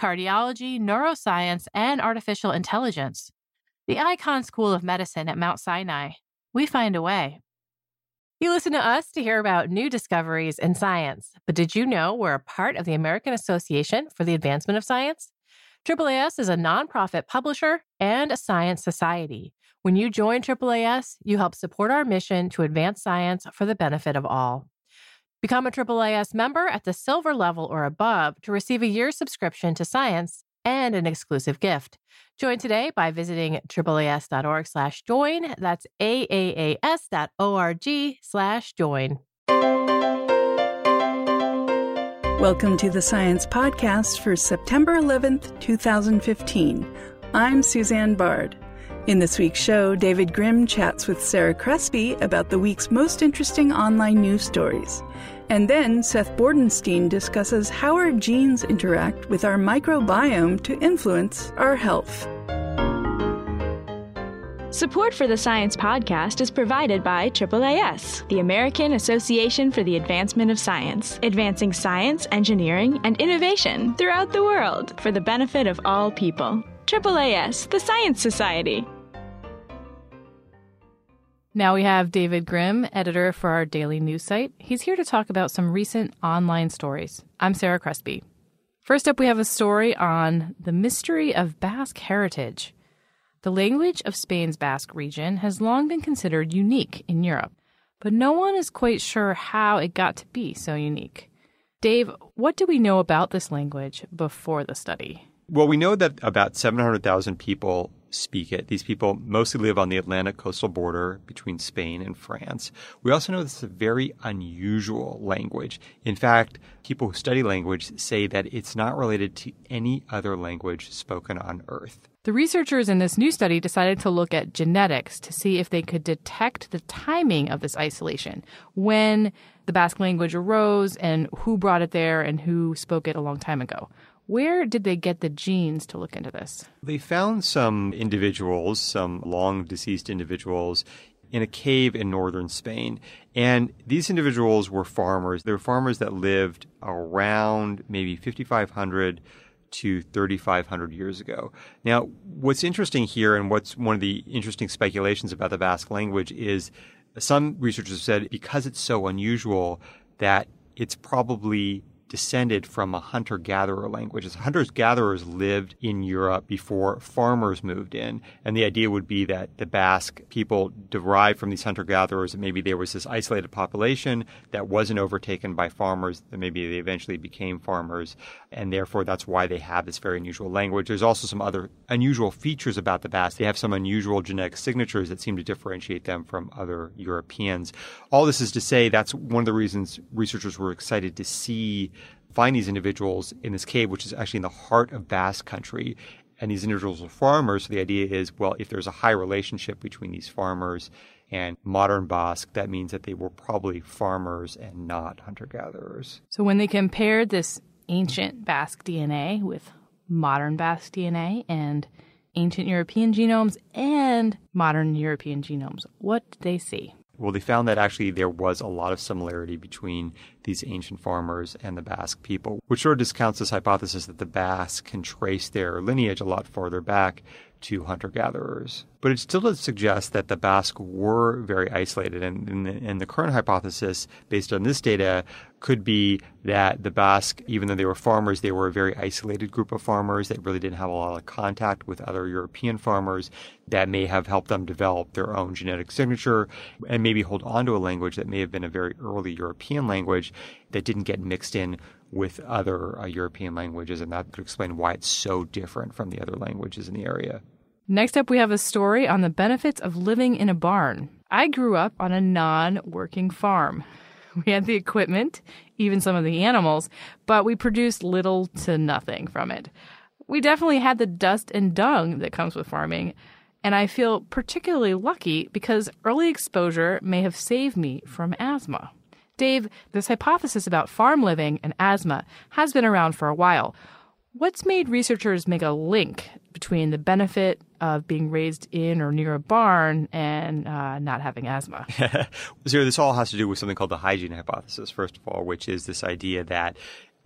cardiology, neuroscience, and artificial intelligence. The Icahn School of Medicine at Mount Sinai. We find a way. You listen to us to hear about new discoveries in science, but did you know we're a part of the American Association for the Advancement of Science? AAAS is a nonprofit publisher and a science society. When you join AAAS, you help support our mission to advance science for the benefit of all. Become a AAAS member at the silver level or above to receive a year's subscription to science and an exclusive gift. Join today by visiting AAAS.org slash join. That's AAAS.org slash join. Welcome to the Science Podcast for September 11th, 2015. I'm Susanne Bard. In this week's show, David Grimm chats with Sarah Crespi about the week's most interesting online news stories. And then Seth Bordenstein discusses how our genes interact with our microbiome to influence our health. Support for the Science Podcast is provided by AAAS, the American Association for the Advancement of Science, advancing science, engineering, and innovation throughout the world for the benefit of all people. AAAS, the Science Society. Now we have David Grimm, editor for our daily news site. He's here to talk about some recent online stories. I'm Sarah Crespi. First up, we have a story on the mystery of Basque heritage. The language of Spain's Basque region has long been considered unique in Europe, but no one is quite sure how it got to be so unique. Dave, what do we know about this language before the study? Well, we know that about 700,000 people speak it. These people mostly live on the Atlantic coastal border between Spain and France. We also know this is a very unusual language. In fact, people who study language say that it's not related to any other language spoken on Earth. The researchers in this new study decided to look at genetics to see if they could detect the timing of this isolation, when the Basque language arose, and who brought it there and who spoke it a long time ago. Where did they get the genes to look into this? They found some individuals, some long deceased individuals, in a cave in northern Spain. And these individuals were farmers. They were farmers that lived around maybe 5,500 to 3,500 years ago. Now, what's interesting here and what's one of the interesting speculations about the Basque language is some researchers have said because it's so unusual that it's probably descended from a hunter gatherer language. As hunters gatherers lived in Europe before farmers moved in. And the idea would be that the Basque people derived from these hunter gatherers, that maybe there was this isolated population that wasn't overtaken by farmers, that maybe they eventually became farmers. And therefore, that's why they have this very unusual language. There's also some other unusual features about the Basque. They have some unusual genetic signatures that seem to differentiate them from other Europeans. All this is to say that's one of the reasons researchers were excited to see find these individuals in this cave, which is actually in the heart of Basque country. And these individuals are farmers. So the idea is, well, if there's a high relationship between these farmers and modern Basque, that means that they were probably farmers and not hunter gatherers. So when they compared this ancient Basque DNA with modern Basque DNA and ancient European genomes and modern European genomes, what did they see? Well, they found that actually there was a lot of similarity between these ancient farmers and the Basque people, which sort of discounts this hypothesis that the Basque can trace their lineage a lot farther back to hunter gatherers. But it still does suggest that the Basque were very isolated. And, and, the, and, the, current hypothesis, based on this data, could be that the Basque, even though they were farmers, they were a very isolated group of farmers that really didn't have a lot of contact with other European farmers that may have helped them develop their own genetic signature and maybe hold on to a language that may have been a very early European language that didn't get mixed in with other uh, European languages. And that could explain why it's so different from the other languages in the area. Next up, we have a story on the benefits of living in a barn. I grew up on a non working farm. We had the equipment, even some of the animals, but we produced little to nothing from it. We definitely had the dust and dung that comes with farming. And I feel particularly lucky because early exposure may have saved me from asthma. Dave, this hypothesis about farm living and asthma has been around for a while. What's made researchers make a link between the benefit of being raised in or near a barn and uh, not having asthma? so, this all has to do with something called the hygiene hypothesis, first of all, which is this idea that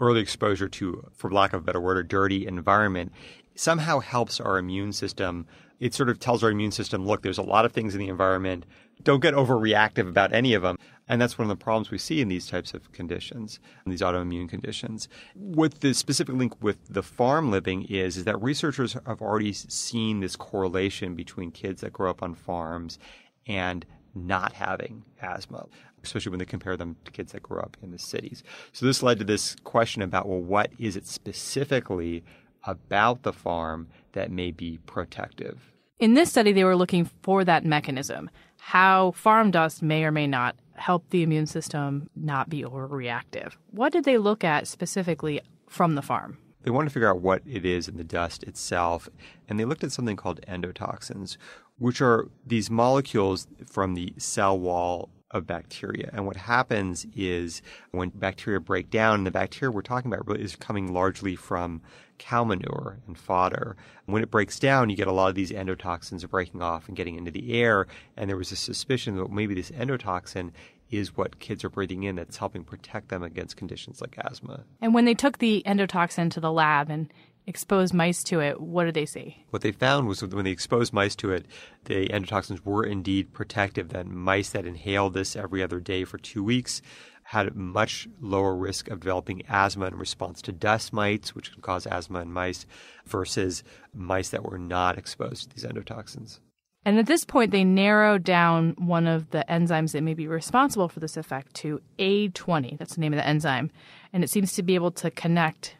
early exposure to, for lack of a better word, a dirty environment somehow helps our immune system. It sort of tells our immune system, look, there's a lot of things in the environment. Don't get overreactive about any of them. And that's one of the problems we see in these types of conditions, these autoimmune conditions. What the specific link with the farm living is, is that researchers have already seen this correlation between kids that grow up on farms and not having asthma, especially when they compare them to kids that grow up in the cities. So this led to this question about, well, what is it specifically about the farm that may be protective? In this study, they were looking for that mechanism, how farm dust may or may not help the immune system not be overreactive. What did they look at specifically from the farm? They wanted to figure out what it is in the dust itself, and they looked at something called endotoxins, which are these molecules from the cell wall of bacteria. And what happens is when bacteria break down, and the bacteria we're talking about is coming largely from cow manure and fodder. When it breaks down, you get a lot of these endotoxins breaking off and getting into the air. And there was a suspicion that maybe this endotoxin is what kids are breathing in that's helping protect them against conditions like asthma. And when they took the endotoxin to the lab and exposed mice to it, what did they see? What they found was when they exposed mice to it, the endotoxins were indeed protective. That mice that inhaled this every other day for two weeks had a much lower risk of developing asthma in response to dust mites, which can cause asthma in mice, versus mice that were not exposed to these endotoxins. And at this point, they narrowed down one of the enzymes that may be responsible for this effect to A20. That's the name of the enzyme. And it seems to be able to connect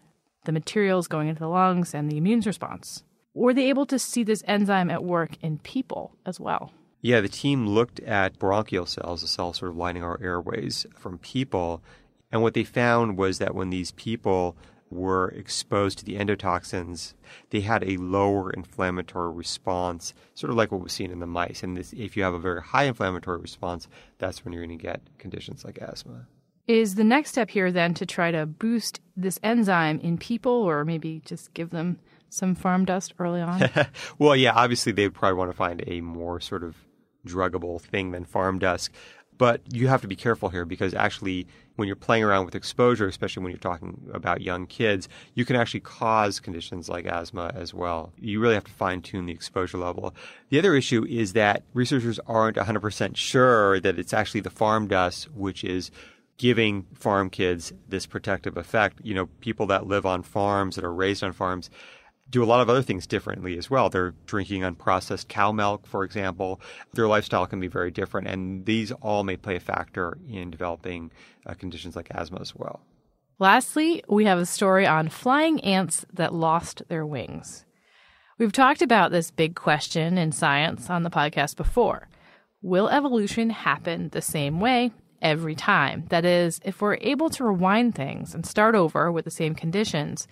the materials going into the lungs and the immune response. Were they able to see this enzyme at work in people as well? Yeah, the team looked at bronchial cells, the cells sort of lining our airways from people. And what they found was that when these people were exposed to the endotoxins, they had a lower inflammatory response, sort of like what was seen in the mice. And this, if you have a very high inflammatory response, that's when you're going to get conditions like asthma. Is the next step here then to try to boost this enzyme in people or maybe just give them some farm dust early on? well, yeah, obviously they would probably want to find a more sort of druggable thing than farm dust. But you have to be careful here because actually, when you're playing around with exposure, especially when you're talking about young kids, you can actually cause conditions like asthma as well. You really have to fine tune the exposure level. The other issue is that researchers aren't 100% sure that it's actually the farm dust which is giving farm kids this protective effect. You know, people that live on farms, that are raised on farms, do a lot of other things differently as well. They're drinking unprocessed cow milk, for example. Their lifestyle can be very different, and these all may play a factor in developing uh, conditions like asthma as well. Lastly, we have a story on flying ants that lost their wings. We've talked about this big question in science on the podcast before. Will evolution happen the same way every time? That is, if we're able to rewind things and start over with the same conditions,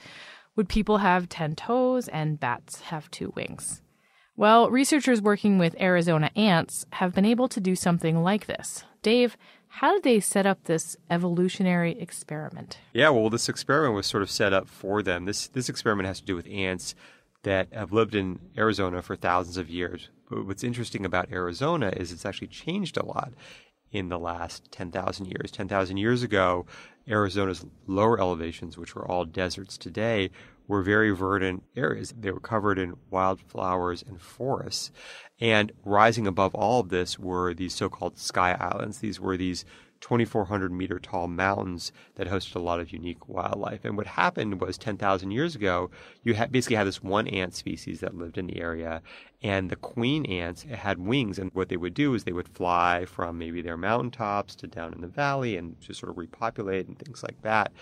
would people have 10 toes and bats have two wings? Well, researchers working with Arizona ants have been able to do something like this. Dave, how did they set up this evolutionary experiment? Yeah, well, this experiment was sort of set up for them. This this experiment has to do with ants that have lived in Arizona for thousands of years. But what's interesting about Arizona is it's actually changed a lot in the last 10,000 years. 10,000 years ago, Arizona's lower elevations, which are all deserts today, were very verdant areas. They were covered in wildflowers and forests. And rising above all of this were these so called sky islands. These were these 2,400 meter tall mountains that hosted a lot of unique wildlife. And what happened was 10,000 years ago, you had basically had this one ant species that lived in the area, and the queen ants had wings. And what they would do is they would fly from maybe their mountaintops to down in the valley and just sort of repopulate and things like that.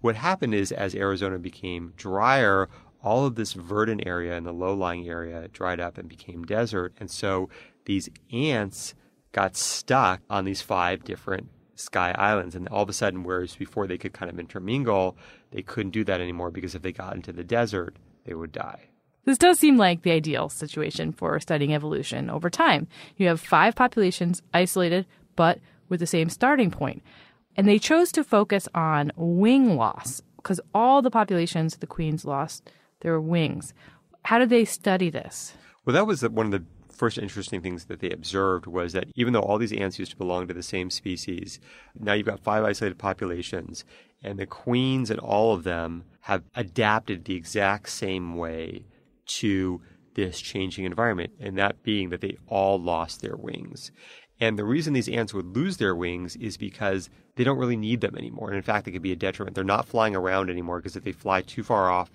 What happened is as Arizona became drier, all of this verdant area in the low lying area dried up and became desert. And so these ants got stuck on these five different sky islands. And all of a sudden, whereas before they could kind of intermingle, they couldn't do that anymore because if they got into the desert, they would die. This does seem like the ideal situation for studying evolution over time. You have five populations isolated, but with the same starting point. And they chose to focus on wing loss because all the populations, the queens lost their wings. How did they study this? Well, that was one of the first interesting things that they observed was that even though all these ants used to belong to the same species, now you've got five isolated populations, and the queens and all of them have adapted the exact same way to this changing environment, and that being that they all lost their wings. And the reason these ants would lose their wings is because they don't really need them anymore. And in fact, they could be a detriment. They're not flying around anymore because if they fly too far off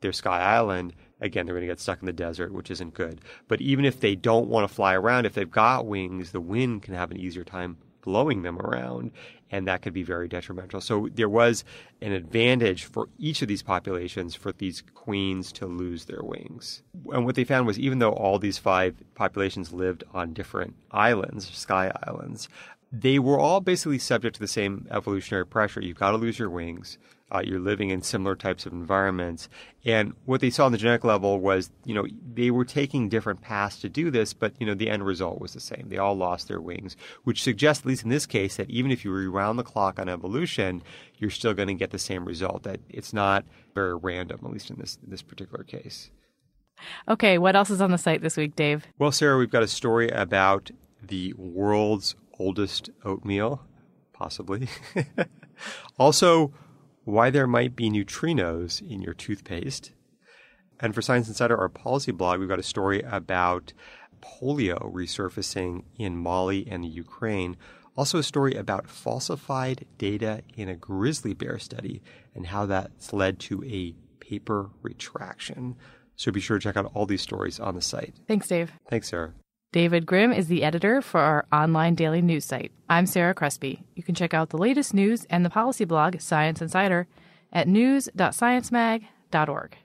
their sky island, again, they're going to get stuck in the desert, which isn't good. But even if they don't want to fly around, if they've got wings, the wind can have an easier time blowing them around, and that could be very detrimental. So there was an advantage for each of these populations for these queens to lose their wings. And what they found was even though all these five populations lived on different islands, sky islands, they were all basically subject to the same evolutionary pressure. You've got to lose your wings. Uh, you're living in similar types of environments. And what they saw on the genetic level was, you know, they were taking different paths to do this, but, you know, the end result was the same. They all lost their wings, which suggests, at least in this case, that even if you rewound the clock on evolution, you're still going to get the same result, that it's not very random, at least in this, in this particular case. Okay, what else is on the site this week, Dave? Well, Sarah, we've got a story about the world's oldest oatmeal, possibly. also, why there might be neutrinos in your toothpaste. And for Science Insider, our policy blog, we've got a story about polio resurfacing in Mali and the Ukraine. Also, a story about falsified data in a grizzly bear study and how that's led to a paper retraction. So be sure to check out all these stories on the site. Thanks, Dave. Thanks, Sarah. David Grimm is the editor for our online daily news site. I'm Sarah Crespi. You can check out the latest news and the policy blog, Science Insider, at news.sciencemag.org.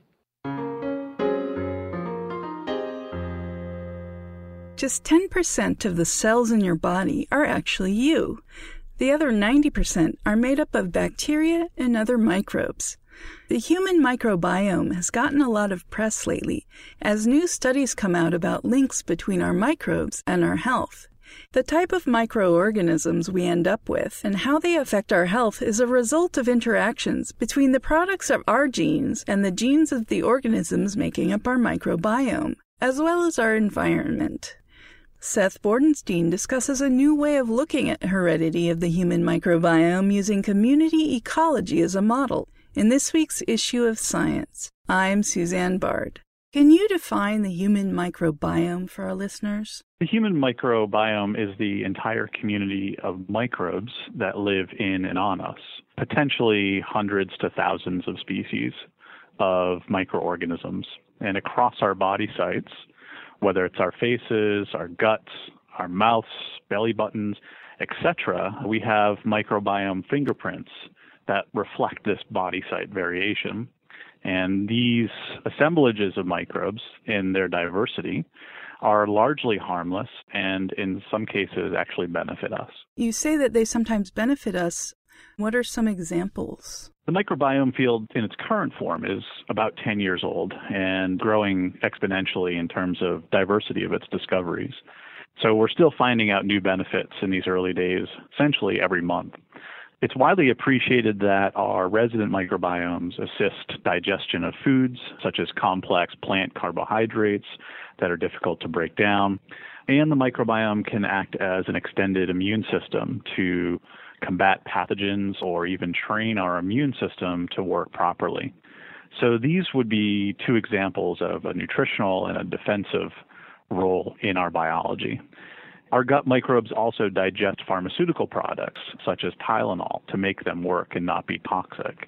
Just 10% of the cells in your body are actually you. The other 90% are made up of bacteria and other microbes. The human microbiome has gotten a lot of press lately as new studies come out about links between our microbes and our health. The type of microorganisms we end up with and how they affect our health is a result of interactions between the products of our genes and the genes of the organisms making up our microbiome, as well as our environment. Seth Bordenstein discusses a new way of looking at heredity of the human microbiome using community ecology as a model in this week's issue of Science, I'm Susanne Bard. Can you define the human microbiome for our listeners? The human microbiome is the entire community of microbes that live in and on us, potentially hundreds to thousands of species of microorganisms. And across our body sites, whether it's our faces, our guts, our mouths, belly buttons, etc., we have microbiome fingerprints that reflect this body site variation. And these assemblages of microbes in their diversity are largely harmless and in some cases actually benefit us. You say that they sometimes benefit us. What are some examples? The microbiome field in its current form is about 10 years old and growing exponentially in terms of diversity of its discoveries. So we're still finding out new benefits in these early days, essentially every month. It's widely appreciated that our resident microbiomes assist digestion of foods, such as complex plant carbohydrates that are difficult to break down. And the microbiome can act as an extended immune system to combat pathogens or even train our immune system to work properly. So these would be two examples of a nutritional and a defensive role in our biology. Our gut microbes also digest pharmaceutical products, such as Tylenol, to make them work and not be toxic.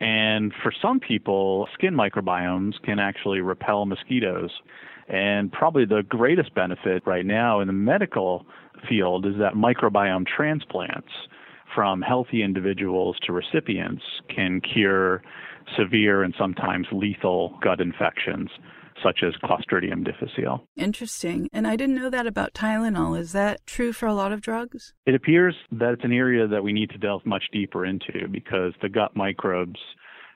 And for some people, skin microbiomes can actually repel mosquitoes. And probably the greatest benefit right now in the medical field is that microbiome transplants from healthy individuals to recipients can cure severe and sometimes lethal gut infections such as Clostridium difficile. Interesting. And I didn't know that about Tylenol. Is that true for a lot of drugs? It appears that it's an area that we need to delve much deeper into because the gut microbes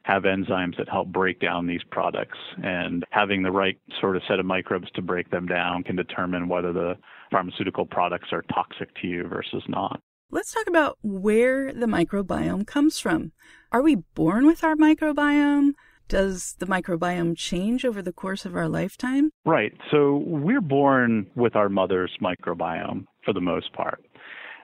have enzymes that help break down these products. And having the right sort of set of microbes to break them down can determine whether the pharmaceutical products are toxic to you versus not. Let's talk about where the microbiome comes from. Are we born with our microbiome? Does the microbiome change over the course of our lifetime? Right. So we're born with our mother's microbiome for the most part.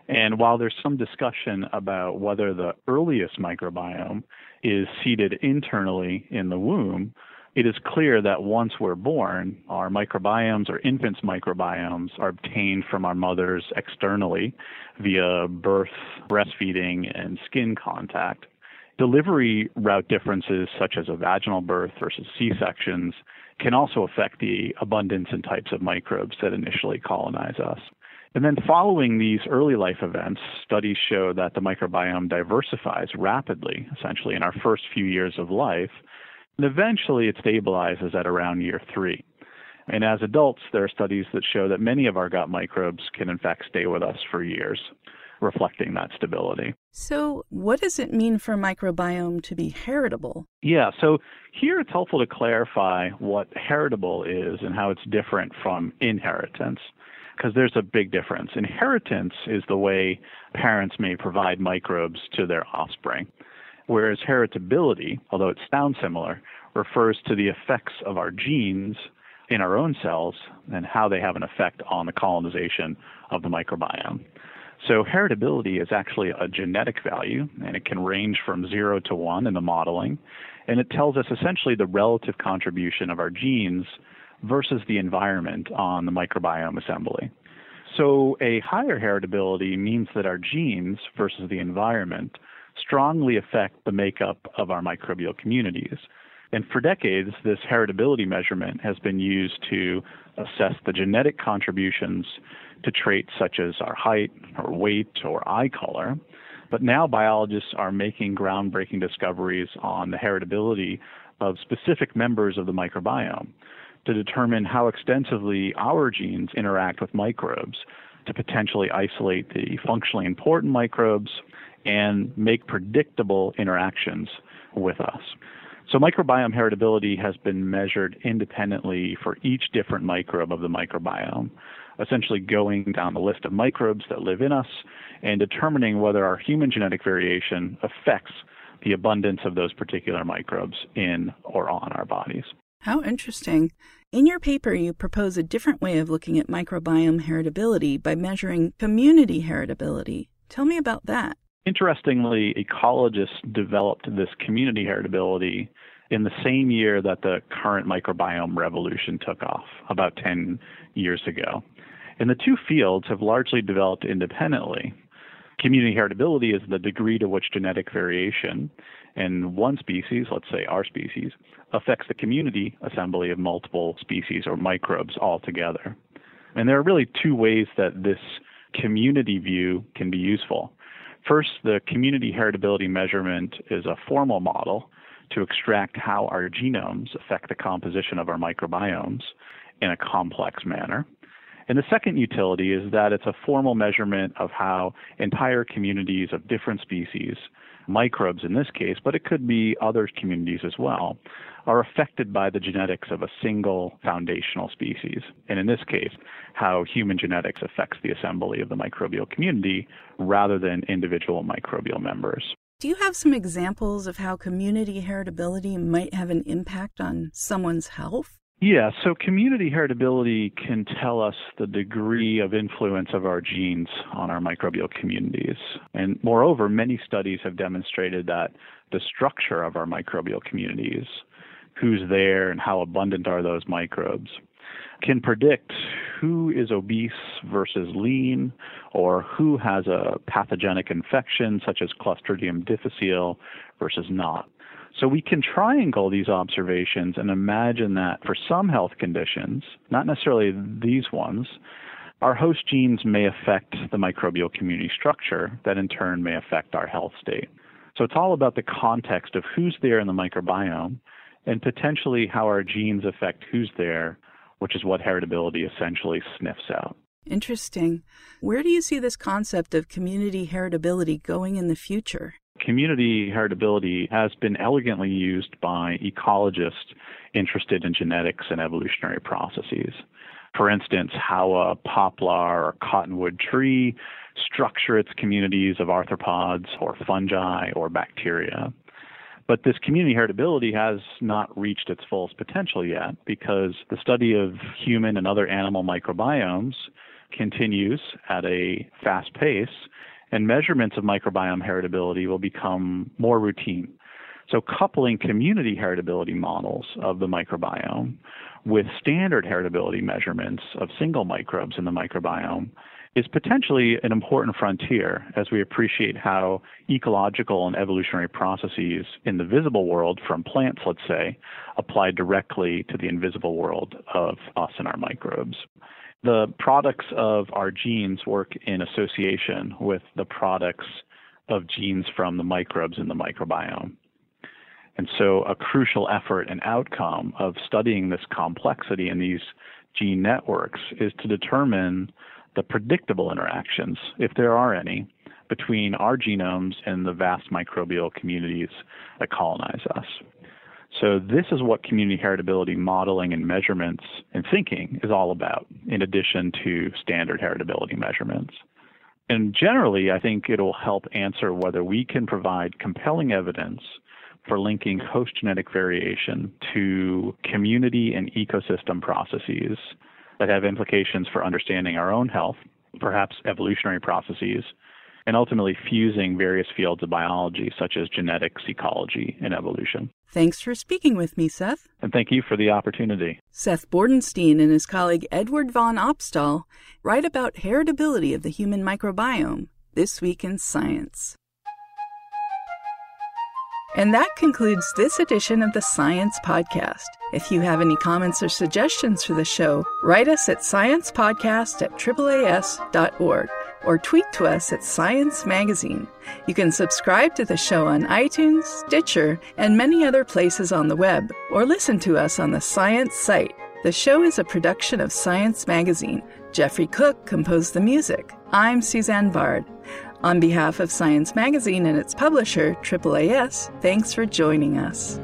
And while there's some discussion about whether the earliest microbiome is seated internally in the womb, it is clear that once we're born, our microbiomes or infants' microbiomes are obtained from our mothers externally via birth, breastfeeding, and skin contact. Delivery route differences, such as a vaginal birth versus C sections, can also affect the abundance and types of microbes that initially colonize us. And then following these early life events, studies show that the microbiome diversifies rapidly, essentially in our first few years of life, and eventually it stabilizes at around year three. And as adults, there are studies that show that many of our gut microbes can in fact stay with us for years, reflecting that stability. So, what does it mean for microbiome to be heritable? Yeah, so here it's helpful to clarify what heritable is and how it's different from inheritance because there's a big difference. Inheritance is the way parents may provide microbes to their offspring, whereas heritability, although it sounds similar, refers to the effects of our genes in our own cells and how they have an effect on the colonization of the microbiome. So heritability is actually a genetic value, and it can range from zero to one in the modeling, and it tells us essentially the relative contribution of our genes versus the environment on the microbiome assembly. So a higher heritability means that our genes versus the environment strongly affect the makeup of our microbial communities. And for decades, this heritability measurement has been used to assess the genetic contributions to traits such as our height or weight or eye color. But now biologists are making groundbreaking discoveries on the heritability of specific members of the microbiome to determine how extensively our genes interact with microbes to potentially isolate the functionally important microbes and make predictable interactions with us. So, microbiome heritability has been measured independently for each different microbe of the microbiome, essentially going down the list of microbes that live in us and determining whether our human genetic variation affects the abundance of those particular microbes in or on our bodies. How interesting. In your paper, you propose a different way of looking at microbiome heritability by measuring community heritability. Tell me about that. Interestingly, ecologists developed this community heritability in the same year that the current microbiome revolution took off, about 10 years ago. And the two fields have largely developed independently. Community heritability is the degree to which genetic variation in one species, let's say our species, affects the community assembly of multiple species or microbes altogether. And there are really two ways that this community view can be useful. First, the community heritability measurement is a formal model to extract how our genomes affect the composition of our microbiomes in a complex manner. And the second utility is that it's a formal measurement of how entire communities of different species microbes in this case, but it could be other communities as well, are affected by the genetics of a single foundational species. And in this case, how human genetics affects the assembly of the microbial community rather than individual microbial members. Do you have some examples of how community heritability might have an impact on someone's health? Yeah, so community heritability can tell us the degree of influence of our genes on our microbial communities. And moreover, many studies have demonstrated that the structure of our microbial communities, who's there and how abundant are those microbes, can predict who is obese versus lean, or who has a pathogenic infection such as Clostridium difficile versus not. So we can triangle these observations and imagine that for some health conditions, not necessarily these ones, our host genes may affect the microbial community structure that in turn may affect our health state. So it's all about the context of who's there in the microbiome and potentially how our genes affect who's there, which is what heritability essentially sniffs out. Interesting. Where do you see this concept of community heritability going in the future? Community heritability has been elegantly used by ecologists interested in genetics and evolutionary processes. For instance, how a poplar or cottonwood tree structure its communities of arthropods or fungi or bacteria. But this community heritability has not reached its fullest potential yet because the study of human and other animal microbiomes continues at a fast pace, and measurements of microbiome heritability will become more routine. So, coupling community heritability models of the microbiome with standard heritability measurements of single microbes in the microbiome is potentially an important frontier as we appreciate how ecological and evolutionary processes in the visible world from plants, let's say, apply directly to the invisible world of us and our microbes. The products of our genes work in association with the products of genes from the microbes in the microbiome. And so, a crucial effort and outcome of studying this complexity in these gene networks is to determine the predictable interactions, if there are any, between our genomes and the vast microbial communities that colonize us. So, this is what community heritability modeling and measurements and thinking is all about, in addition to standard heritability measurements. And generally, I think it'll help answer whether we can provide compelling evidence for linking host genetic variation to community and ecosystem processes that have implications for understanding our own health, perhaps evolutionary processes, and ultimately fusing various fields of biology such as genetics, ecology, and evolution. Thanks for speaking with me, Seth. And thank you for the opportunity. Seth Bordenstein and his colleague Edward van Opstal write about heritability of the human microbiome this week in science. And that concludes this edition of the Science Podcast. If you have any comments or suggestions for the show, write us at sciencepodcast at AAAS.org or tweet to us at Science Magazine. You can subscribe to the show on iTunes, Stitcher, and many other places on the web, or listen to us on the Science site. The show is a production of Science Magazine. Jeffrey Cook composed the music. I'm Susanne Bard. On behalf of Science Magazine and its publisher, AAAS, thanks for joining us.